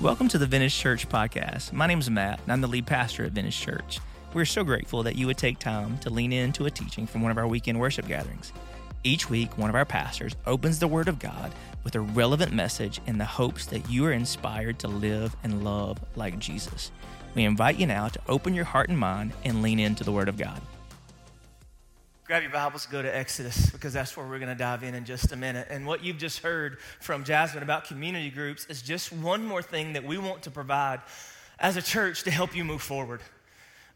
Welcome to the Vintage Church podcast. My name is Matt, and I'm the lead pastor at Vintage Church. We're so grateful that you would take time to lean into a teaching from one of our weekend worship gatherings. Each week, one of our pastors opens the Word of God with a relevant message in the hopes that you are inspired to live and love like Jesus. We invite you now to open your heart and mind and lean into the Word of God. Grab your Bibles, go to Exodus, because that's where we're going to dive in in just a minute. And what you've just heard from Jasmine about community groups is just one more thing that we want to provide as a church to help you move forward.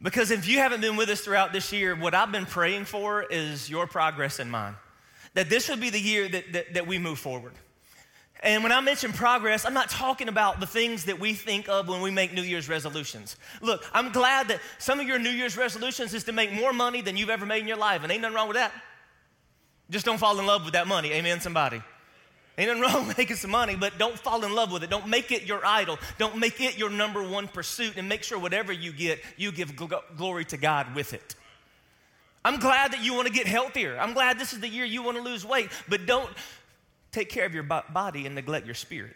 Because if you haven't been with us throughout this year, what I've been praying for is your progress and mine. That this would be the year that, that, that we move forward. And when I mention progress, I'm not talking about the things that we think of when we make New Year's resolutions. Look, I'm glad that some of your New Year's resolutions is to make more money than you've ever made in your life, and ain't nothing wrong with that. Just don't fall in love with that money. Amen, somebody. Ain't nothing wrong with making some money, but don't fall in love with it. Don't make it your idol. Don't make it your number one pursuit, and make sure whatever you get, you give gl- glory to God with it. I'm glad that you want to get healthier. I'm glad this is the year you want to lose weight, but don't take care of your body and neglect your spirit.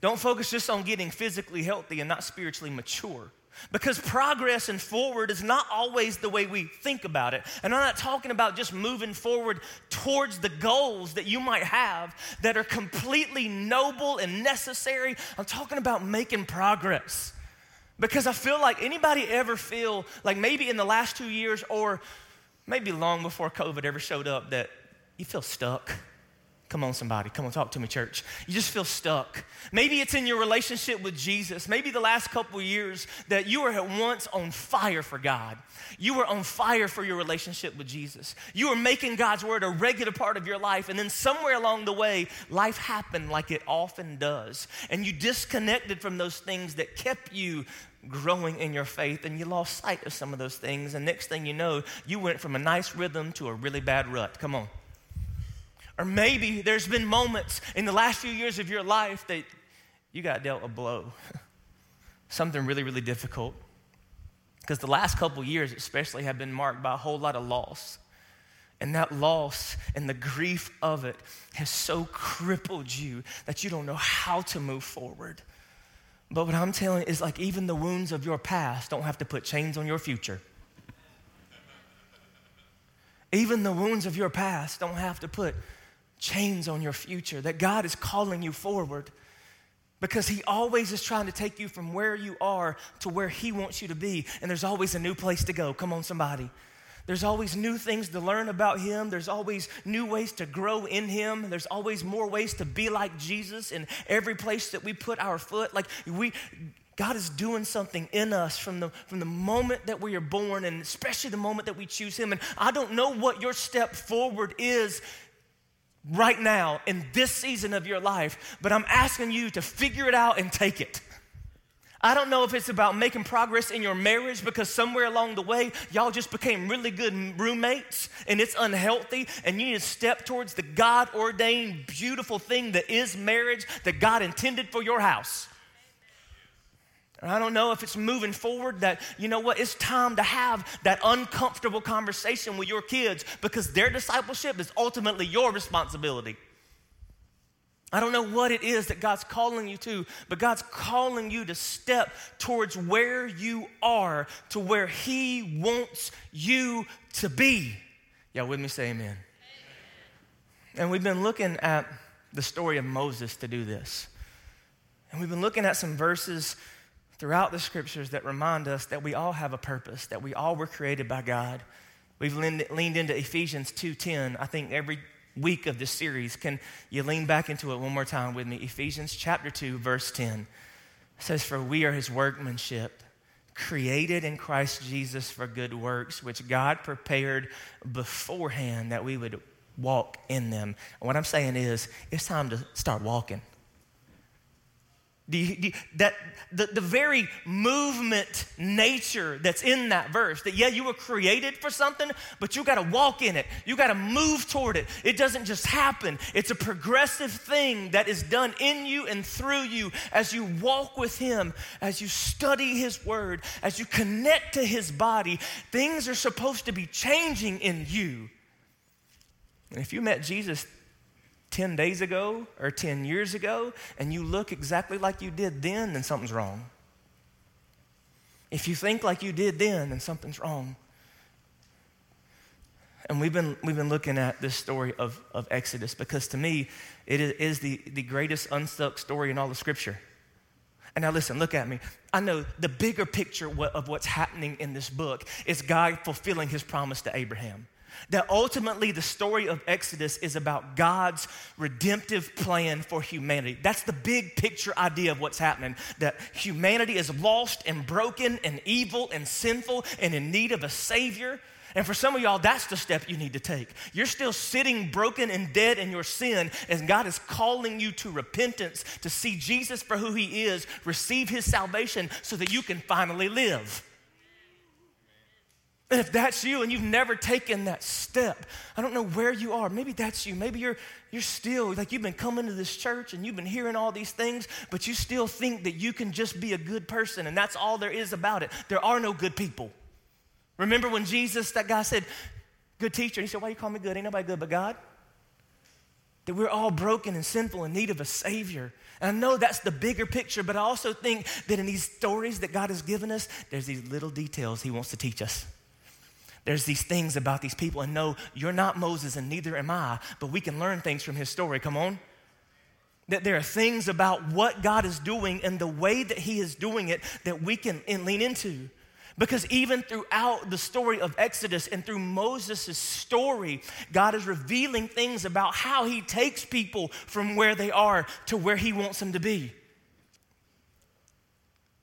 Don't focus just on getting physically healthy and not spiritually mature. Because progress and forward is not always the way we think about it. And I'm not talking about just moving forward towards the goals that you might have that are completely noble and necessary. I'm talking about making progress. Because I feel like anybody ever feel like maybe in the last two years or maybe long before COVID ever showed up that you feel stuck Come on, somebody. Come on, talk to me, church. You just feel stuck. Maybe it's in your relationship with Jesus. Maybe the last couple years that you were at once on fire for God. You were on fire for your relationship with Jesus. You were making God's word a regular part of your life. And then somewhere along the way, life happened like it often does. And you disconnected from those things that kept you growing in your faith and you lost sight of some of those things. And next thing you know, you went from a nice rhythm to a really bad rut. Come on. Or maybe there's been moments in the last few years of your life that you got dealt a blow, something really, really difficult. Because the last couple years, especially, have been marked by a whole lot of loss. And that loss and the grief of it has so crippled you that you don't know how to move forward. But what I'm telling is like even the wounds of your past don't have to put chains on your future. Even the wounds of your past don't have to put chains on your future, that God is calling you forward because He always is trying to take you from where you are to where He wants you to be. And there's always a new place to go. Come on, somebody. There's always new things to learn about Him. There's always new ways to grow in Him. There's always more ways to be like Jesus in every place that we put our foot. Like we, God is doing something in us from the, from the moment that we are born, and especially the moment that we choose Him. And I don't know what your step forward is right now in this season of your life, but I'm asking you to figure it out and take it. I don't know if it's about making progress in your marriage because somewhere along the way, y'all just became really good roommates and it's unhealthy, and you need to step towards the God ordained, beautiful thing that is marriage that God intended for your house. And I don't know if it's moving forward that, you know what, it's time to have that uncomfortable conversation with your kids because their discipleship is ultimately your responsibility. I don't know what it is that God's calling you to, but God's calling you to step towards where you are to where He wants you to be. Y'all with me? Say amen. amen. And we've been looking at the story of Moses to do this. And we've been looking at some verses throughout the scriptures that remind us that we all have a purpose, that we all were created by God. We've leaned, leaned into Ephesians 2:10. I think every week of this series, can you lean back into it one more time with me? Ephesians chapter 2 verse 10 says for we are his workmanship, created in Christ Jesus for good works which God prepared beforehand that we would walk in them. And what I'm saying is it's time to start walking. Do you, do you, that the, the very movement nature that's in that verse that yeah you were created for something but you got to walk in it. You got to move toward it. It doesn't just happen. It's a progressive thing that is done in you and through you as you walk with him as you study his word as you connect to his body. Things are supposed to be changing in you. And if you met jesus 10 days ago or 10 years ago and you look exactly like you did then, then something's wrong. If you think like you did then, then something's wrong. And we've been, we've been looking at this story of, of Exodus because to me, it is, the, the greatest unstuck story in all of Scripture. And now listen, look at me. I know the bigger picture of what's happening in this book is God fulfilling his promise to Abraham. That ultimately the story of Exodus is about God's redemptive plan for humanity. That's the big picture idea of what's happening. That humanity is lost and broken and evil and sinful and in need of a Savior. And for some of y'all, that's the step you need to take. You're still sitting broken and dead in your sin, and God is calling you to repentance, to see Jesus for who He is, receive His salvation so that you can finally live. And if that's you and you've never taken that step, I don't know where you are. Maybe that's you. Maybe you're, you're still, like you've been coming to this church and you've been hearing all these things, but you still think that you can just be a good person and that's all there is about it. There are no good people. Remember when Jesus, that guy said, Good teacher, and he said, Why you call me good? Ain't nobody good but God. That we're all broken and sinful in need of a Savior. And I know that's the bigger picture, but I also think that in these stories that God has given us, there's these little details He wants to teach us. There's these things about these people, and no, you're not Moses, and neither am I, but we can learn things from his story. Come on. That there are things about what God is doing and the way that he is doing it that we can lean into. Because even throughout the story of Exodus and through Moses' story, God is revealing things about how he takes people from where they are to where he wants them to be.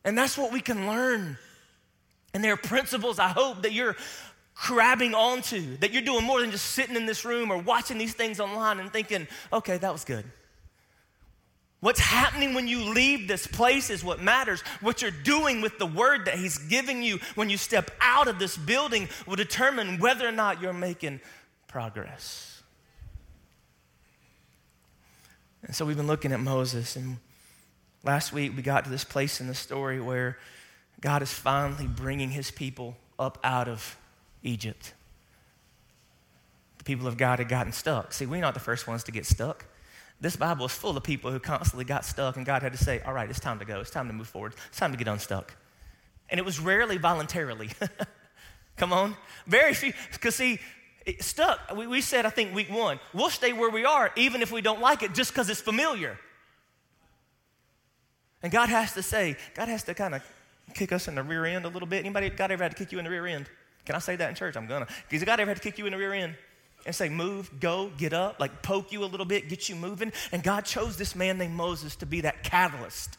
And that's what we can learn. And there are principles I hope that you're grabbing onto, that you're doing more than just sitting in this room or watching these things online and thinking, okay, that was good. What's happening when you leave this place is what matters. What you're doing with the word that He's giving you when you step out of this building will determine whether or not you're making progress. And so we've been looking at Moses, and last week we got to this place in the story where God is finally bringing His people up out of Egypt. The people of God had gotten stuck. See, we're not the first ones to get stuck. This Bible is full of people who constantly got stuck, and God had to say, All right, it's time to go. It's time to move forward. It's time to get unstuck. And it was rarely voluntarily. Come on. Very few. Because, see, stuck, we, we said, I think, week one, we'll stay where we are even if we don't like it just because it's familiar. And God has to say, God has to kind of kick us in the rear end a little bit. Anybody, God ever had to kick you in the rear end? Can I say that in church? I'm gonna. Because God ever had to kick you in the rear end and say, move, go, get up, like poke you a little bit, get you moving? And God chose this man named Moses to be that catalyst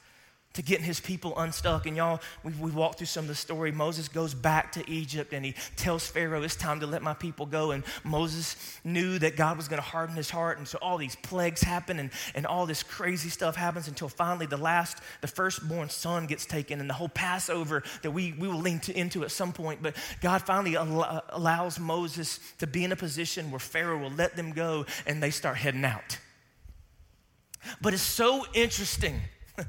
to getting his people unstuck. And y'all, we, we walked through some of the story. Moses goes back to Egypt and he tells Pharaoh, It's time to let my people go. And Moses knew that God was going to harden his heart. And so all these plagues happen and, and all this crazy stuff happens until finally the last, the firstborn son gets taken and the whole Passover that we, we will lean to, into at some point. But God finally al- allows Moses to be in a position where Pharaoh will let them go and they start heading out. But it's so interesting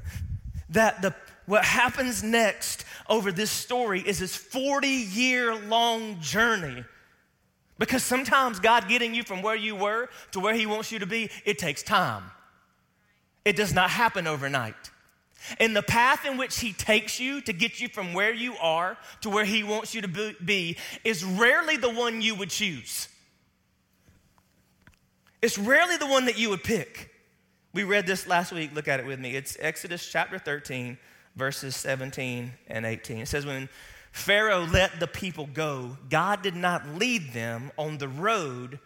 that the, what happens next over this story is this 40 year long journey. Because sometimes God getting you from where you were to where He wants you to be, it takes time. It does not happen overnight. And the path in which He takes you to get you from where you are to where He wants you to be is rarely the one you would choose. It's rarely the one that you would pick. We read this last week. Look at it with me. It's Exodus chapter 13, verses 17 and 18. It says, When Pharaoh let the people go, God did not lead them on the road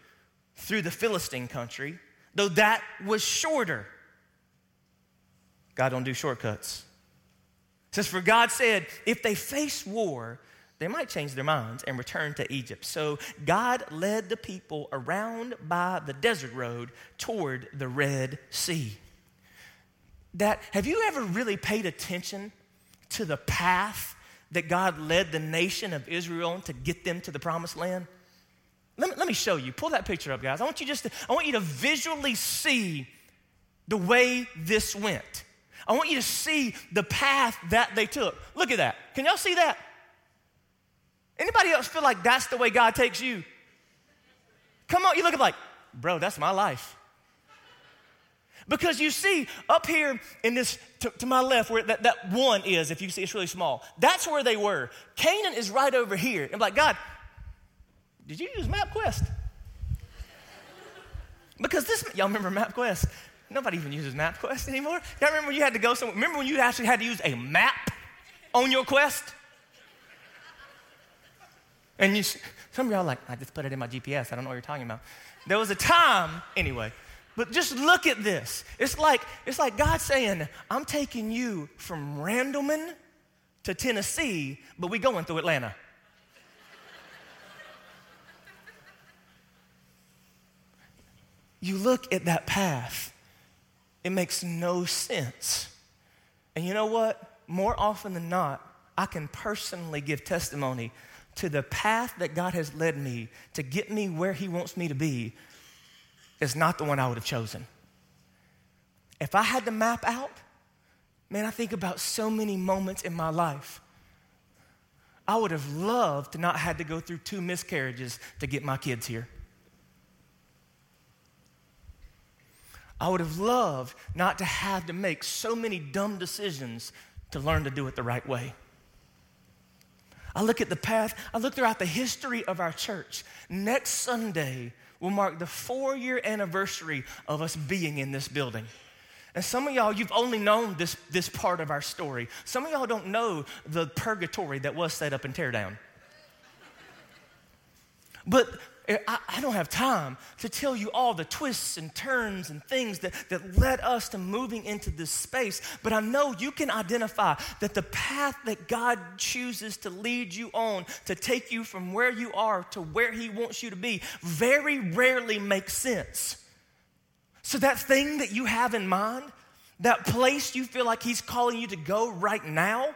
through the Philistine country, though that was shorter. God don't do shortcuts. It says, For God said, if they face war, they might change their minds and return to Egypt. So God led the people around by the desert road toward the Red Sea. That have you ever really paid attention to the path that God led the nation of Israel on to get them to the promised land? Let me, let me show you. Pull that picture up, guys. I want you just to, I want you to visually see the way this went. I want you to see the path that they took. Look at that. Can y'all see that? Anybody else feel like that's the way God takes you? Come on, you look at like, bro, that's my life. Because you see, up here in this, to, to, my left, where that, that one is, if you see it's really small, that's where they were. Canaan is right over here. I'm like, God, did you use MapQuest? Because this, y'all remember MapQuest? Nobody even uses MapQuest anymore. Y'all remember when you had to go somewhere? Remember when you actually had to use a map on your quest? And you, some of y'all like, I just put it in my GPS. I don't know what you're talking about. There was a time, anyway. But just look at this. It's like, it's like God saying, I'm taking you from Randleman to Tennessee, but we going through Atlanta. you look at that path, it makes no sense. And you know what? More often than not, I can personally give testimony to the path that God has led me to get me where He wants me to be is not the one I would have chosen. If I had to map out, man, I think about so many moments in my life. I would have loved to not had to go through two miscarriages to get my kids here. I would have loved not to have to make so many dumb decisions to learn to do it the right way. I look at the path, I look throughout the history of our church. Next Sunday, will mark the four year anniversary of us being in this building. And some of y'all, you've only known this, this part of our story. Some of y'all don't know the purgatory that was set up and in Teardown. But I, I, don't have time to tell you all the twists and turns and things that, that led us to moving into this space, but I know you can identify that the path that God chooses to lead you on, to take you from where you are to where He wants you to be, very rarely makes sense. So, that thing that you have in mind, that place you feel like He's calling you to go right now,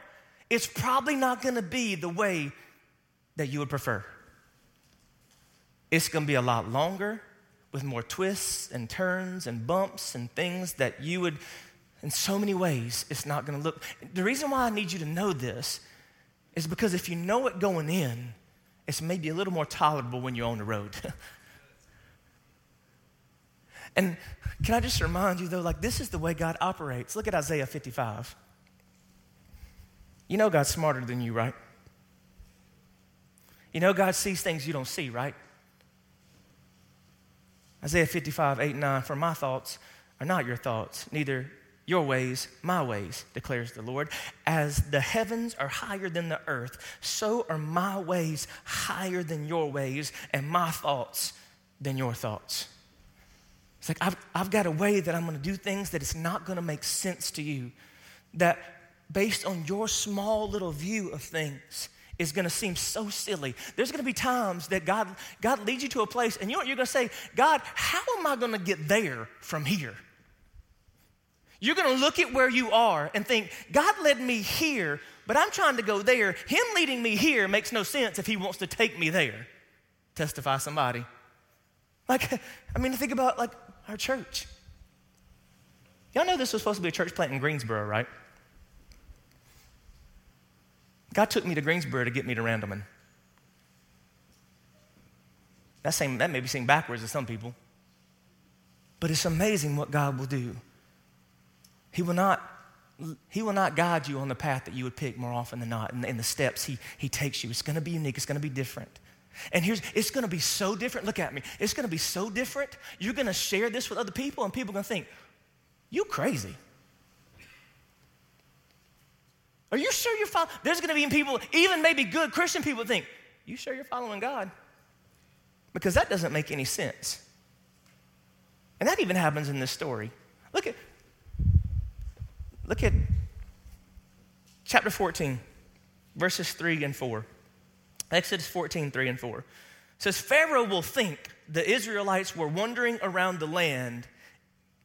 it's probably not gonna be the way that you would prefer. It's going to be a lot longer with more twists and turns and bumps and things that you would, in so many ways, it's not going to look. The reason why I need you to know this is because if you know it going in, it's maybe a little more tolerable when you're on the road. and can I just remind you, though, like this is the way God operates. Look at Isaiah 55. You know God's smarter than you, right? You know God sees things you don't see, right? Isaiah 55, 8 9, for my thoughts are not your thoughts, neither your ways, my ways, declares the Lord. As the heavens are higher than the earth, so are my ways higher than your ways, and my thoughts than your thoughts. It's like I've, I've got a way that I'm to do things that it's not to make sense to you, that based on your small little view of things, is going to seem so silly. There's going to be times that God, God leads you to a place, and you know you're going to say? God, how am I going to get there from here? You're going to look at where you are and think, God led me here, but I'm trying to go there. Him leading me here makes no sense if He wants to take me there. Testify somebody. Like, I mean, think about like our church. Y'all know this was supposed to be a church plant in Greensboro, right? God took me to Greensboro to get me to Randleman. That, same, that may be seen backwards to some people. But it's amazing what God will do. He will not, he will not guide you on the path that you would pick more often than not. In, in the steps he, he takes you, it's going to be unique, it's going to be different. And here's, it's going to be so different. Look at me. It's going to be so different. You're going to share this with other people, and people are going to think, you crazy. Are you sure you're following? There's going to be people, even maybe good Christian people, think, You sure you're following God? Because that doesn't make any sense. And that even happens in this story. Look at, look at chapter 14, verses 3 and 4. Exodus 14, 3 and 4. It says, Pharaoh will think the Israelites were wandering around the land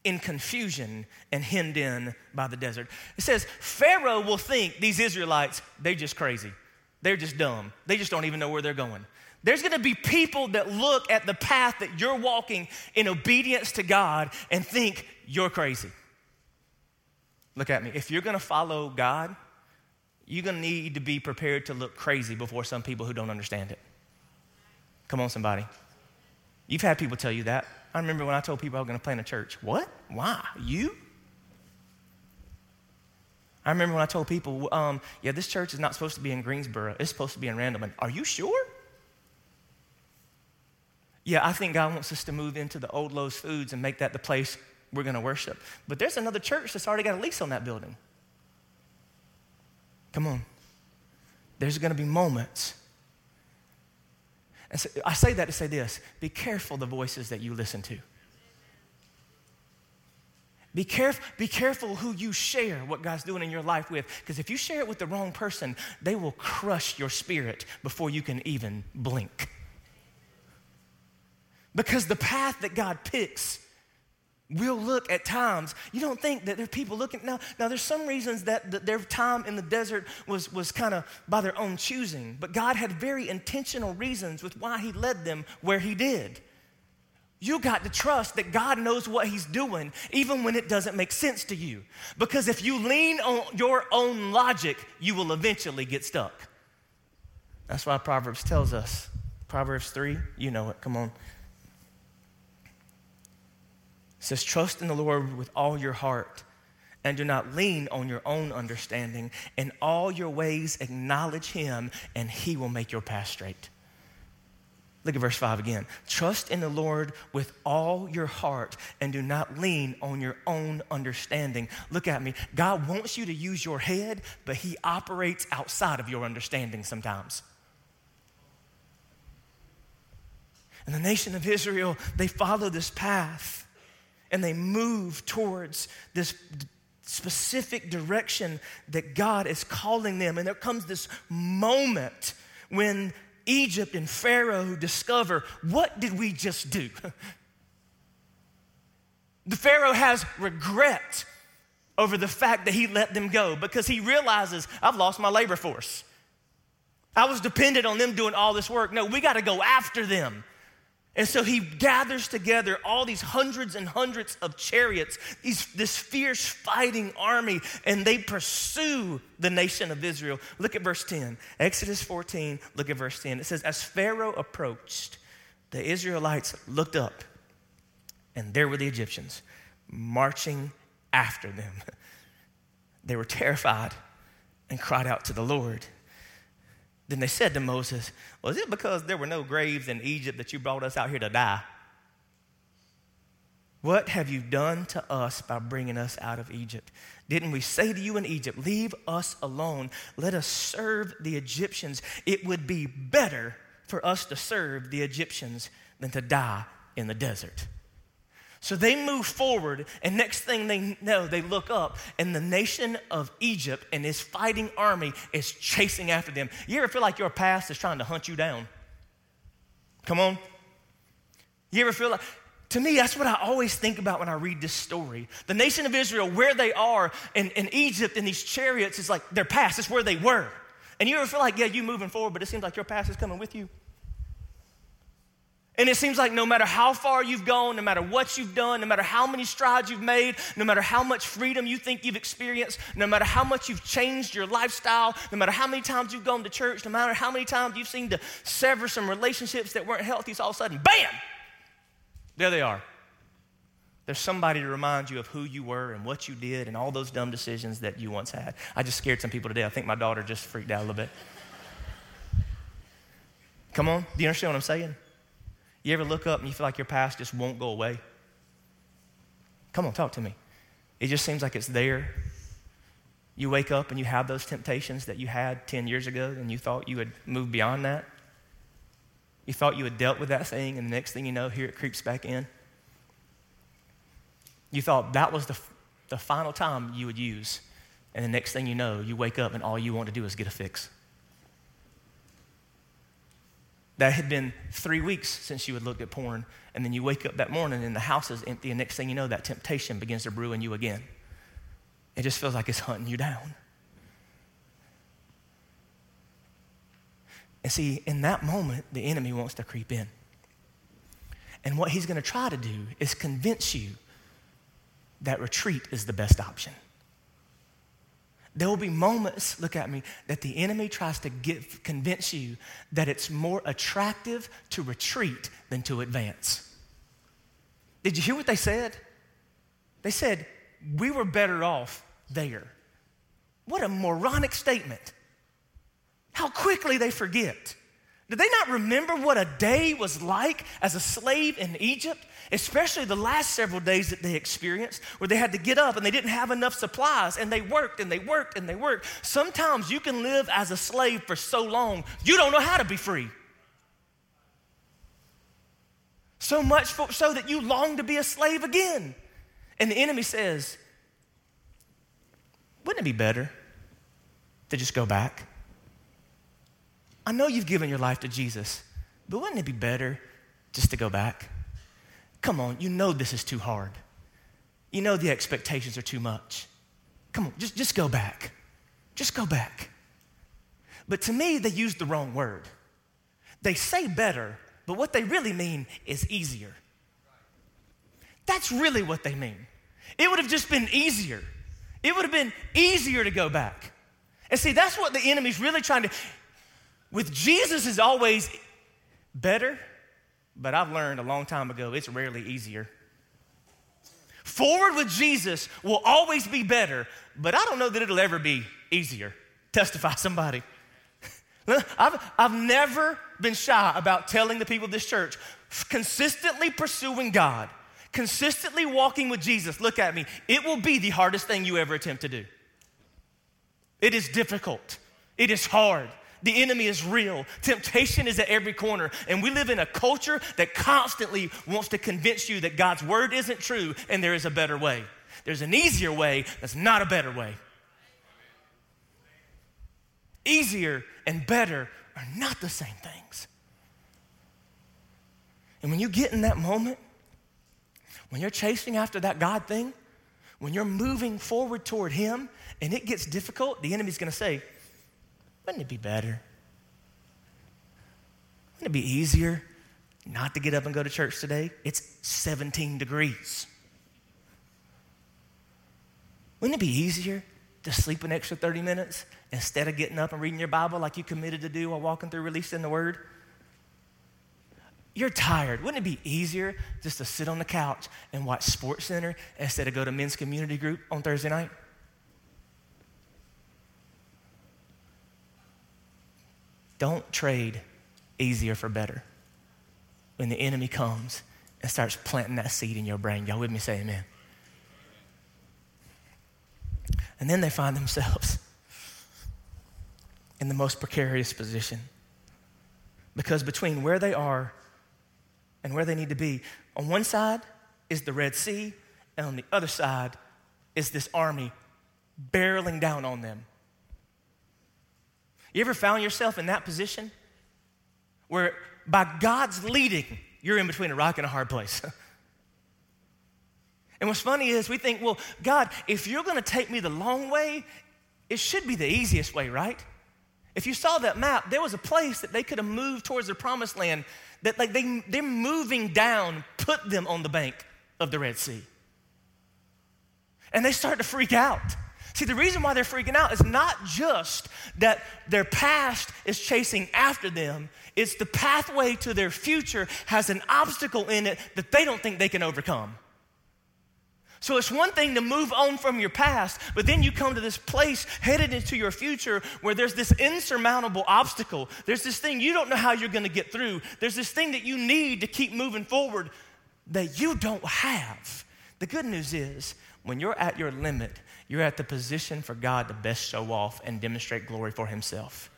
in confusion and hemmed in by the desert. It says, Pharaoh will think these Israelites, they're just crazy. They're just dumb. They just don't even know where they're going. There's gonna be people that look at the path that you're walking in obedience to God and think you're crazy. Look at me. If you're gonna follow God, you're gonna need to be prepared to look crazy before some people who don't understand it. Come on, somebody. You've had people tell you that. I remember when I told people I was going to plant a church. What? Why? You? I remember when I told people, um, yeah, this church is not supposed to be in Greensboro. It's supposed to be in Randleman. Are you sure? Yeah, I think God wants us to move into the old Lowe's Foods and make that the place we're going to worship. But there's another church that's already got a lease on that building. Come on. There's going to be moments. And so I say that to say this be careful the voices that you listen to. Be, careful, be careful who you share what God's doing in your life with, because if you share it with the wrong person, they will crush your spirit before you can even blink. Because the path that God picks will look at times. You don't think that there are people looking now. Now there's some reasons that, that their time in the desert was was kind of by their own choosing, but God had very intentional reasons with why He led them where He did. You got to trust that God knows what He's doing, even when it doesn't make sense to you. Because if you lean on your own logic, you will eventually get stuck. That's why Proverbs tells us. Proverbs 3, you know it, come on. It says, Trust in the Lord with all your heart and do not lean on your own understanding. In all your ways, acknowledge Him, and He will make your path straight. Look at verse 5 again. Trust in the Lord with all your heart and do not lean on your own understanding. Look at me. God wants you to use your head, but He operates outside of your understanding sometimes. And the nation of Israel, they follow this path and they move towards this specific direction that God is calling them. And there comes this moment when Egypt and Pharaoh discover what did we just do? the Pharaoh has regret over the fact that he let them go because he realizes I've lost my labor force. I was dependent on them doing all this work. No, we got to go after them. And so he gathers together all these hundreds and hundreds of chariots, these, this fierce fighting army, and they pursue the nation of Israel. Look at verse 10. Exodus 14, look at verse 10. It says, As Pharaoh approached, the Israelites looked up, and there were the Egyptians marching after them. They were terrified and cried out to the Lord. Then they said to Moses, Was it because there were no graves in Egypt that you brought us out here to die? What have you done to us by bringing us out of Egypt? Didn't we say to you in Egypt, Leave us alone, let us serve the Egyptians? It would be better for us to serve the Egyptians than to die in the desert. So they move forward, and next thing they know, they look up, and the nation of Egypt and his fighting army is chasing after them. You ever feel like your past is trying to hunt you down? Come on. You ever feel like, to me, that's what I always think about when I read this story. The nation of Israel, where they are in, in Egypt in these chariots, is like their past, it's where they were. And you ever feel like, yeah, you moving forward, but it seems like your past is coming with you? And it seems like no matter how far you've gone, no matter what you've done, no matter how many strides you've made, no matter how much freedom you think you've experienced, no matter how much you've changed your lifestyle, no matter how many times you've gone to church, no matter how many times you've seemed to sever some relationships that weren't healthy, so all of a sudden, bam, there they are. There's somebody to remind you of who you were and what you did and all those dumb decisions that you once had. I just scared some people today. I think my daughter just freaked out a little bit. Come on, do you understand what I'm saying? You ever look up and you feel like your past just won't go away? Come on, talk to me. It just seems like it's there. You wake up and you have those temptations that you had 10 years ago and you thought you had moved beyond that. You thought you had dealt with that thing, and the next thing you know, here it creeps back in. You thought that was the, the final time you would use, and the next thing you know, you wake up and all you want to do is get a fix. That had been three weeks since you had looked at porn, and then you wake up that morning and the house is empty, and next thing you know, that temptation begins to brew in you again. It just feels like it's hunting you down. And see, in that moment, the enemy wants to creep in. And what he's going to try to do is convince you that retreat is the best option. There will be moments, look at me, that the enemy tries to get, convince you that it's more attractive to retreat than to advance. Did you hear what they said? They said, We were better off there. What a moronic statement. How quickly they forget. Did they not remember what a day was like as a slave in Egypt? Especially the last several days that they experienced, where they had to get up and they didn't have enough supplies and they worked and they worked and they worked. Sometimes you can live as a slave for so long, you don't know how to be free. So much for, so that you long to be a slave again. And the enemy says, Wouldn't it be better to just go back? I know you've given your life to Jesus, but wouldn't it be better just to go back? Come on, you know this is too hard. You know the expectations are too much. Come on, just, just go back. Just go back. But to me, they use the wrong word. They say better, but what they really mean is easier. That's really what they mean. It would have just been easier. It would have been easier to go back. And see, that's what the enemy's really trying to. With Jesus is always better, but I've learned a long time ago it's rarely easier. Forward with Jesus will always be better, but I don't know that it'll ever be easier. Testify somebody. I've, I've never been shy about telling the people of this church consistently pursuing God, consistently walking with Jesus. Look at me. It will be the hardest thing you ever attempt to do. It is difficult, it is hard. The enemy is real. Temptation is at every corner. And we live in a culture that constantly wants to convince you that God's word isn't true and there is a better way. There's an easier way that's not a better way. Easier and better are not the same things. And when you get in that moment, when you're chasing after that God thing, when you're moving forward toward Him and it gets difficult, the enemy's gonna say, wouldn't it be better? Wouldn't it be easier not to get up and go to church today? It's 17 degrees. Wouldn't it be easier to sleep an extra 30 minutes instead of getting up and reading your Bible like you committed to do while walking through releasing the Word? You're tired. Wouldn't it be easier just to sit on the couch and watch Sports Center instead of go to men's community group on Thursday night? Don't trade easier for better. When the enemy comes and starts planting that seed in your brain, y'all with me? Say amen. And then they find themselves in the most precarious position. Because between where they are and where they need to be, on one side is the Red Sea, and on the other side is this army barreling down on them. You ever found yourself in that position where by God's leading, you're in between a rock and a hard place? and what's funny is we think, well, God, if you're going to take me the long way, it should be the easiest way, right? If you saw that map, there was a place that they could have moved towards the promised land that like they, they're moving down, put them on the bank of the Red Sea. And they start to freak out. See, the reason why they're freaking out is not just that their past is chasing after them, it's the pathway to their future has an obstacle in it that they don't think they can overcome. So it's one thing to move on from your past, but then you come to this place headed into your future where there's this insurmountable obstacle. There's this thing you don't know how you're going to get through. There's this thing that you need to keep moving forward that you don't have. The good news is, when you're at your limit, you're at the position for God to best show off and demonstrate glory for Himself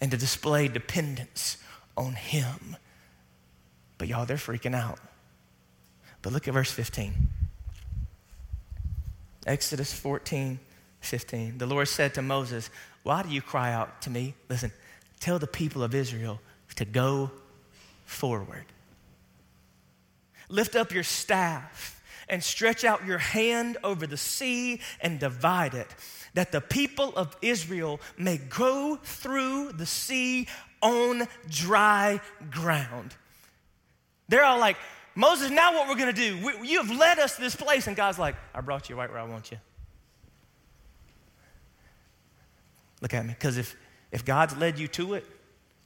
and to display dependence on Him. But y'all, they're freaking out. But look at verse 15. Exodus 14, 15. The Lord said to Moses, Why do you cry out to me? Listen, tell the people of Israel to go forward. Lift up your staff and stretch out your hand over the sea and divide it, that the people of Israel may go through the sea on dry ground. They're all like, Moses, now what we're gonna do? We, you have led us to this place. And God's like, I brought you right where I want you. Look at me, because if, if God's led you to it,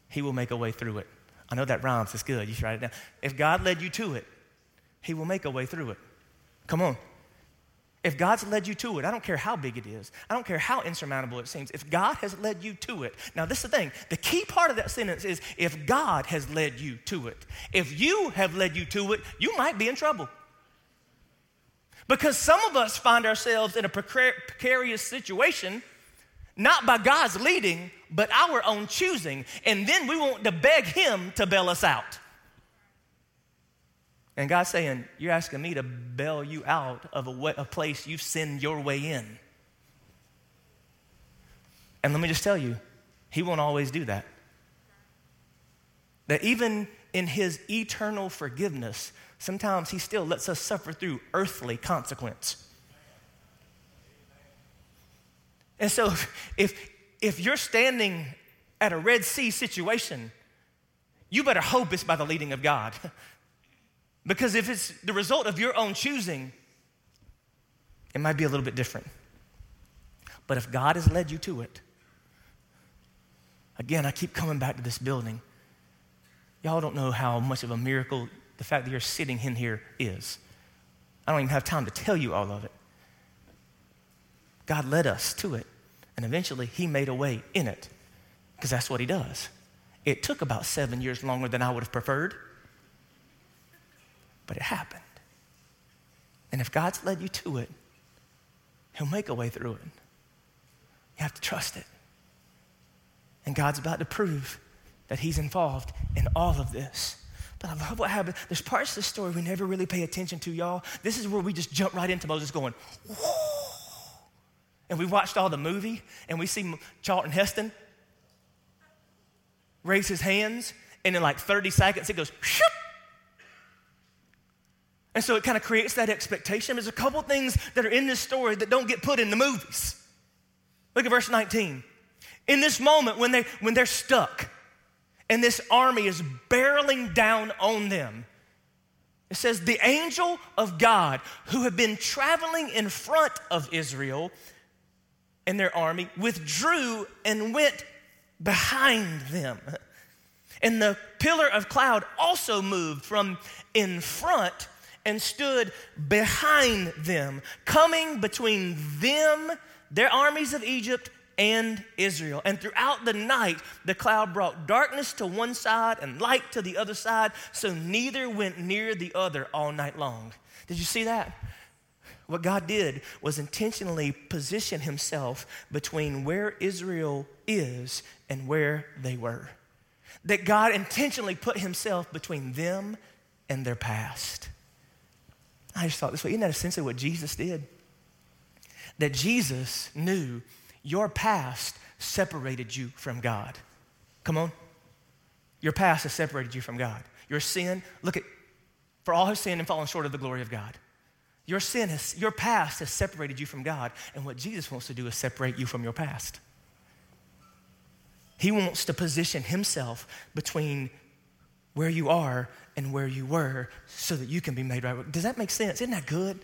He will make a way through it. I know that rhymes, it's good. You should write it down. If God led you to it, He will make a way through it. Come on. If God's led you to it, I don't care how big it is, I don't care how insurmountable it seems. If God has led you to it, now this is the thing the key part of that sentence is if God has led you to it. If you have led you to it, you might be in trouble. Because some of us find ourselves in a precarious situation, not by God's leading, but our own choosing. And then we want to beg Him to bail us out. And God's saying, You're asking me to bail you out of a, way, a place you've sinned your way in. And let me just tell you, He won't always do that. That even in His eternal forgiveness, sometimes He still lets us suffer through earthly consequence. And so if, if you're standing at a Red Sea situation, you better hope it's by the leading of God. Because if it's the result of your own choosing, it might be a little bit different. But if God has led you to it, again, I keep coming back to this building. Y'all don't know how much of a miracle the fact that you're sitting in here is. I don't even have time to tell you all of it. God led us to it, and eventually He made a way in it, because that's what He does. It took about seven years longer than I would have preferred but it happened. And if God's led you to it, He'll make a way through it. You have to trust it. And God's about to prove that He's involved in all of this. But I love what happened. There's parts of the story we never really pay attention to, y'all. This is where we just jump right into Moses going, Whoa! And we watched all the movie, and we see Charlton Heston raise his hands, and in like 30 seconds, it goes, Shoop! And so it kind of creates that expectation. There's a couple things that are in this story that don't get put in the movies. Look at verse 19. In this moment when, they, when they're stuck and this army is barreling down on them, it says, The angel of God who had been traveling in front of Israel and their army withdrew and went behind them. And the pillar of cloud also moved from in front and stood behind them, coming between them, their armies of Egypt, and Israel. And throughout the night, the cloud brought darkness to one side and light to the other side, so neither went near the other all night long. Did you see that? What God did was intentionally position himself between where Israel is and where they were. That God intentionally put himself between them and their past. I just thought this way. Isn't that essentially what Jesus did? That Jesus knew your past separated you from God. Come on. Your past has separated you from God. Your sin, look at, for all have sinned and fallen short of the glory of God. Your sin has, your past has separated you from God. And what Jesus wants to do is separate you from your past. He wants to position himself between where you are and where you were so that you can be made right. Does that make sense? Isn't that good?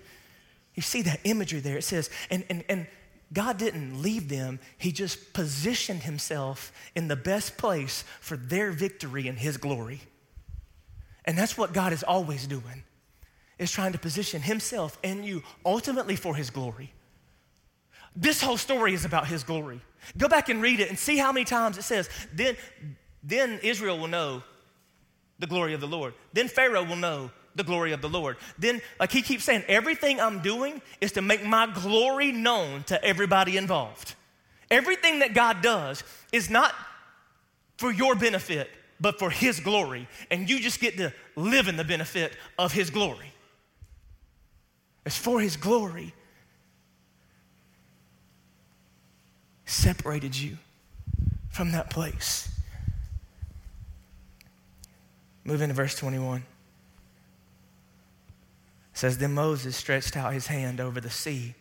You see that imagery there. It says, and, and, and God didn't leave them, He just positioned Himself in the best place for their victory and His glory. And that's what God is always doing, is trying to position Himself and you ultimately for His glory. This whole story is about His glory. Go back and read it and see how many times it says, then, then Israel will know the glory of the Lord. Then Pharaoh will know the glory of the Lord. Then, like he keeps saying, everything I'm doing is to make my glory known to everybody involved. Everything that God does is not for your benefit, but for his glory. And you just get to live in the benefit of his glory. It's for his glory. Separated you from that place. Move into verse 21. It says, Then Moses stretched out his hand over the sea,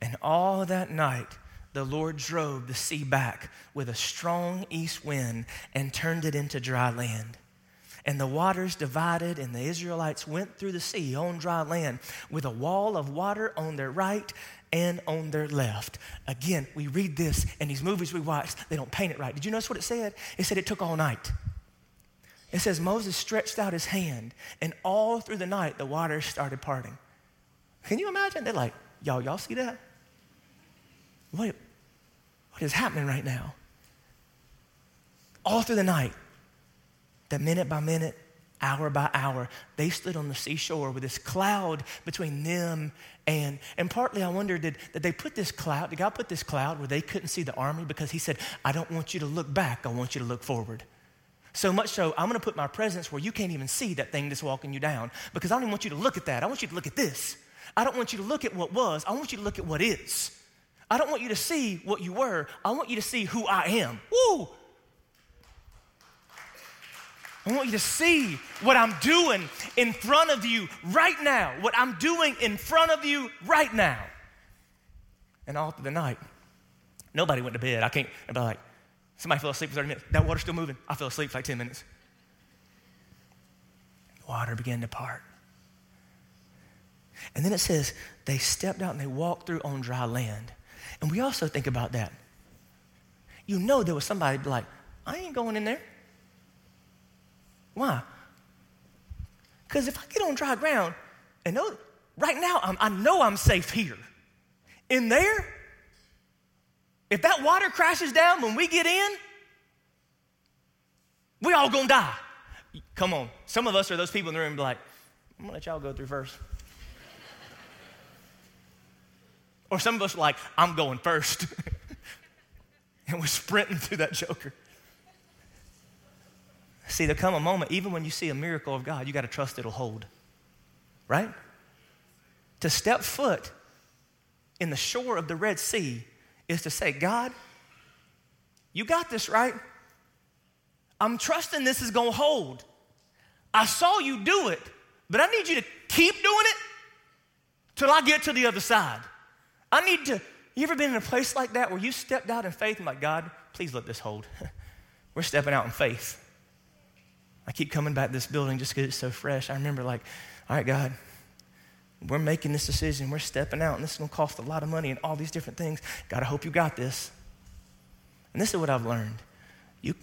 and all that night the Lord drove the sea back with a strong east wind and turned it into dry land. And the waters divided, and the Israelites went through the sea on dry land with a wall of water on their right and on their left. Again, we read this, in these movies we watch, they don't paint it right. Did you notice what it said? It said it took all night. It says Moses stretched out his hand, and all through the night the waters started parting. Can you imagine? They're like, y'all, y'all see that? What, what is happening right now? All through the night, that minute by minute, hour by hour, they stood on the seashore with this cloud between them and, and partly I wonder, did, did they put this cloud, did God put this cloud where they couldn't see the army? Because he said, I don't want you to look back, I want you to look forward. So much so, I'm gonna put my presence where you can't even see that thing that's walking you down because I don't even want you to look at that. I want you to look at this. I don't want you to look at what was, I want you to look at what is. I don't want you to see what you were, I want you to see who I am. Woo! I want you to see what I'm doing in front of you right now, what I'm doing in front of you right now. And all through the night, nobody went to bed. I can't, be like, somebody fell asleep for 30 minutes. That water's still moving. I fell asleep for like 10 minutes. Water began to part. And then it says, they stepped out and they walked through on dry land. And we also think about that. You know, there was somebody like, I ain't going in there. Why? Because if I get on dry ground and know, right now I'm, I know I'm safe here. In there, if that water crashes down when we get in, we all gonna die. Come on. Some of us are those people in the room like, I'm gonna let y'all go through first. or some of us are like, I'm going first. and we're sprinting through that joker. See, there come a moment, even when you see a miracle of God, you got to trust it'll hold. Right? To step foot in the shore of the Red Sea is to say, God, you got this, right? I'm trusting this is going to hold. I saw you do it, but I need you to keep doing it till I get to the other side. I need to. You ever been in a place like that where you stepped out in faith and like, God, please let this hold? We're stepping out in faith. I keep coming back to this building just because it's so fresh. I remember, like, all right, God, we're making this decision. We're stepping out, and this is going to cost a lot of money and all these different things. God, I hope you got this. And this is what I've learned you,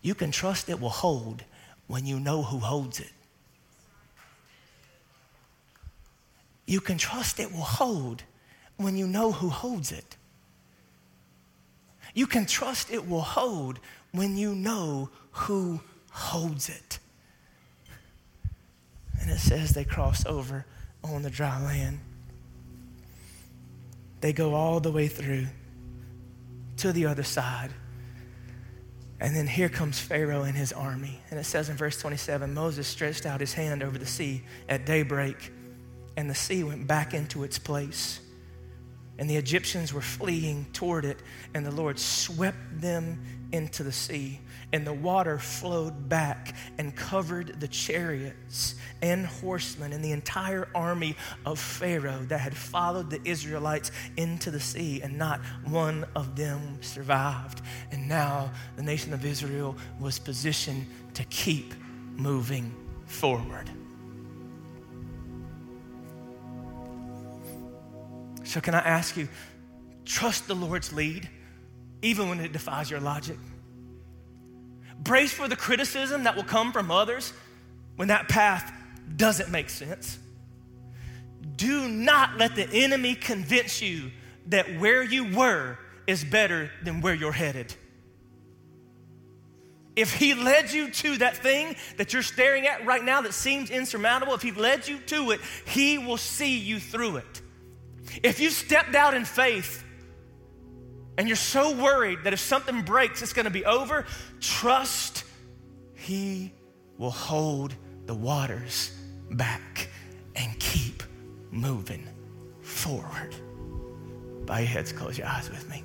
you can trust it will hold when you know who holds it. You can trust it will hold when you know who holds it. You can trust it will hold when you know who holds it. And it says they cross over on the dry land. They go all the way through to the other side. And then here comes Pharaoh and his army. And it says in verse 27 Moses stretched out his hand over the sea at daybreak, and the sea went back into its place. And the Egyptians were fleeing toward it, and the Lord swept them into the sea and the water flowed back and covered the chariots and horsemen and the entire army of Pharaoh that had followed the Israelites into the sea, and not one of them survived. And now the nation of Israel was positioned to keep moving forward. So, can I ask you, trust the Lord's lead, even when it defies your logic? Brace for the criticism that will come from others when that path doesn't make sense. Do not let the enemy convince you that where you were is better than where you're headed. If he led you to that thing that you're staring at right now that seems insurmountable, if he led you to it, he will see you through it. If you stepped out in faith and you're so worried that if something breaks, it's going to be over, trust He will hold the waters back and keep moving forward. Bow your heads, close your eyes with me.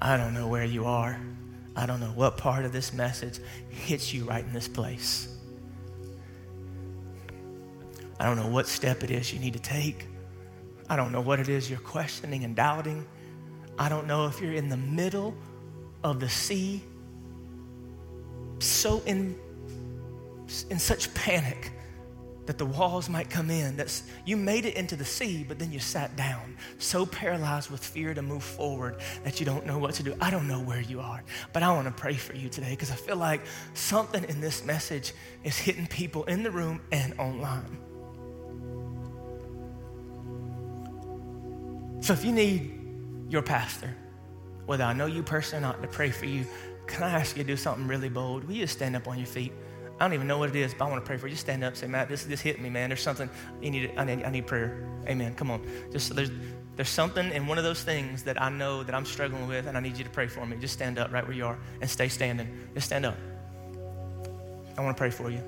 I don't know where you are. I don't know what part of this message hits you right in this place. I don't know what step it is you need to take. I don't know what it is you're questioning and doubting. I don't know if you're in the middle of the sea, so in, in such panic that the walls might come in. That you made it into the sea, but then you sat down, so paralyzed with fear to move forward that you don't know what to do. I don't know where you are, but I want to pray for you today because I feel like something in this message is hitting people in the room and online. So if you need your pastor, whether I know you personally or not, to pray for you, can I ask you to do something really bold? Will you just stand up on your feet? I don't even know what it is, but I want to pray for you. Just stand up, say, Matt, this this hit me, man. There's something you need. I need, I need prayer. Amen. Come on. Just there's there's something in one of those things that I know that I'm struggling with, and I need you to pray for me. Just stand up right where you are and stay standing. Just stand up. I want to pray for you.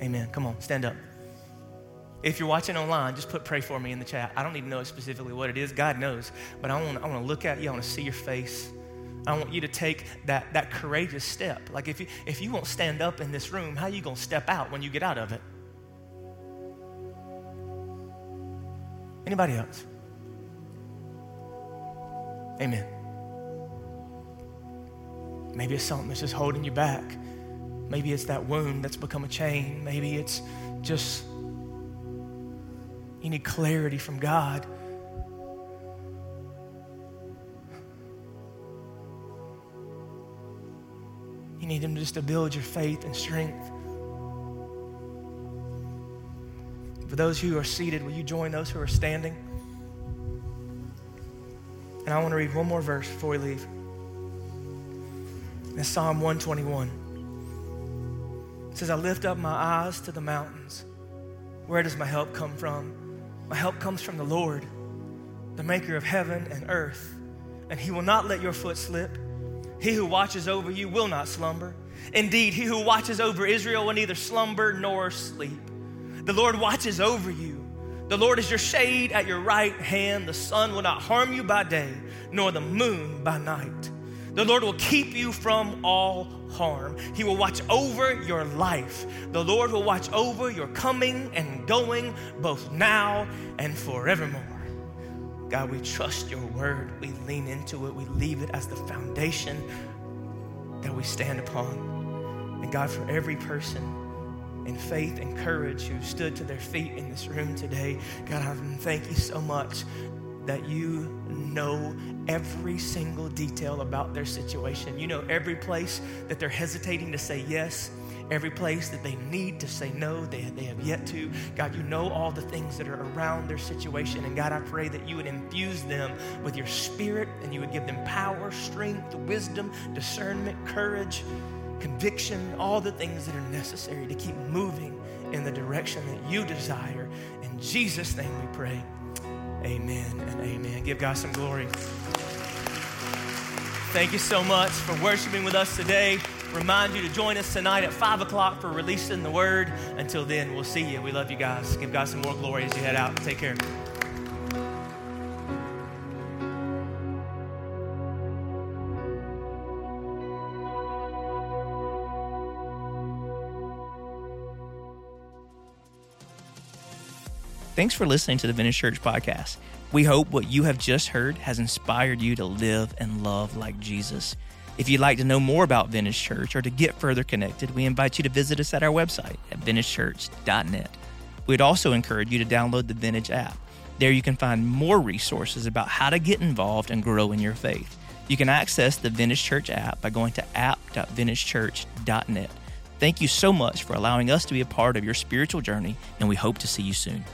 Amen. Come on, stand up. If you're watching online, just put pray for me in the chat. I don't even know specifically what it is. God knows. But I want, I want to look at you. I want to see your face. I want you to take that, that courageous step. Like if you, if you won't stand up in this room, how are you going to step out when you get out of it? Anybody else? Amen. Maybe it's something that's just holding you back. Maybe it's that wound that's become a chain. Maybe it's just you need clarity from God. You need Him just to build your faith and strength. For those who are seated, will you join those who are standing? And I want to read one more verse before we leave. It's Psalm 121. It says, I lift up my eyes to the mountains. Where does my help come from? My help comes from the Lord, the maker of heaven and earth, and he will not let your foot slip. He who watches over you will not slumber. Indeed, he who watches over Israel will neither slumber nor sleep. The Lord watches over you. The Lord is your shade at your right hand. The sun will not harm you by day, nor the moon by night. The Lord will keep you from all harm. He will watch over your life. The Lord will watch over your coming and going, both now and forevermore. God, we trust your word. We lean into it. We leave it as the foundation that we stand upon. And God, for every person in faith and courage who stood to their feet in this room today, God, I thank you so much that you know every single detail about their situation. You know every place that they're hesitating to say yes every place that they need to say no, they, they have yet to. God, you know all the things that are around their situation. And God, I pray that you would infuse them with your spirit and you would give them power, strength, wisdom, discernment, courage, conviction, all the things that are necessary to keep moving in the direction that you desire. In Jesus' name we pray. Amen and amen. Give God some glory. Thank you so much for worshiping with us today remind you to join us tonight at 5 o'clock for releasing the word. Until then, we'll see you. We love you guys. Give God some more glory as you head out. Take care. Thanks for listening to the Vintage Church podcast. We hope what you have just heard has inspired you to live and love like Jesus. If you'd like to know more about Vintage Church or to get further connected, we invite you to visit us at our website at vintagechurch.net. We'd also encourage you to download the Vintage app. There you can find more resources about how to get involved and grow in your faith. You can access the Vintage Church app by going to app.vintagechurch.net. Thank you so much for allowing us to be a part of your spiritual journey, and we hope to see you soon.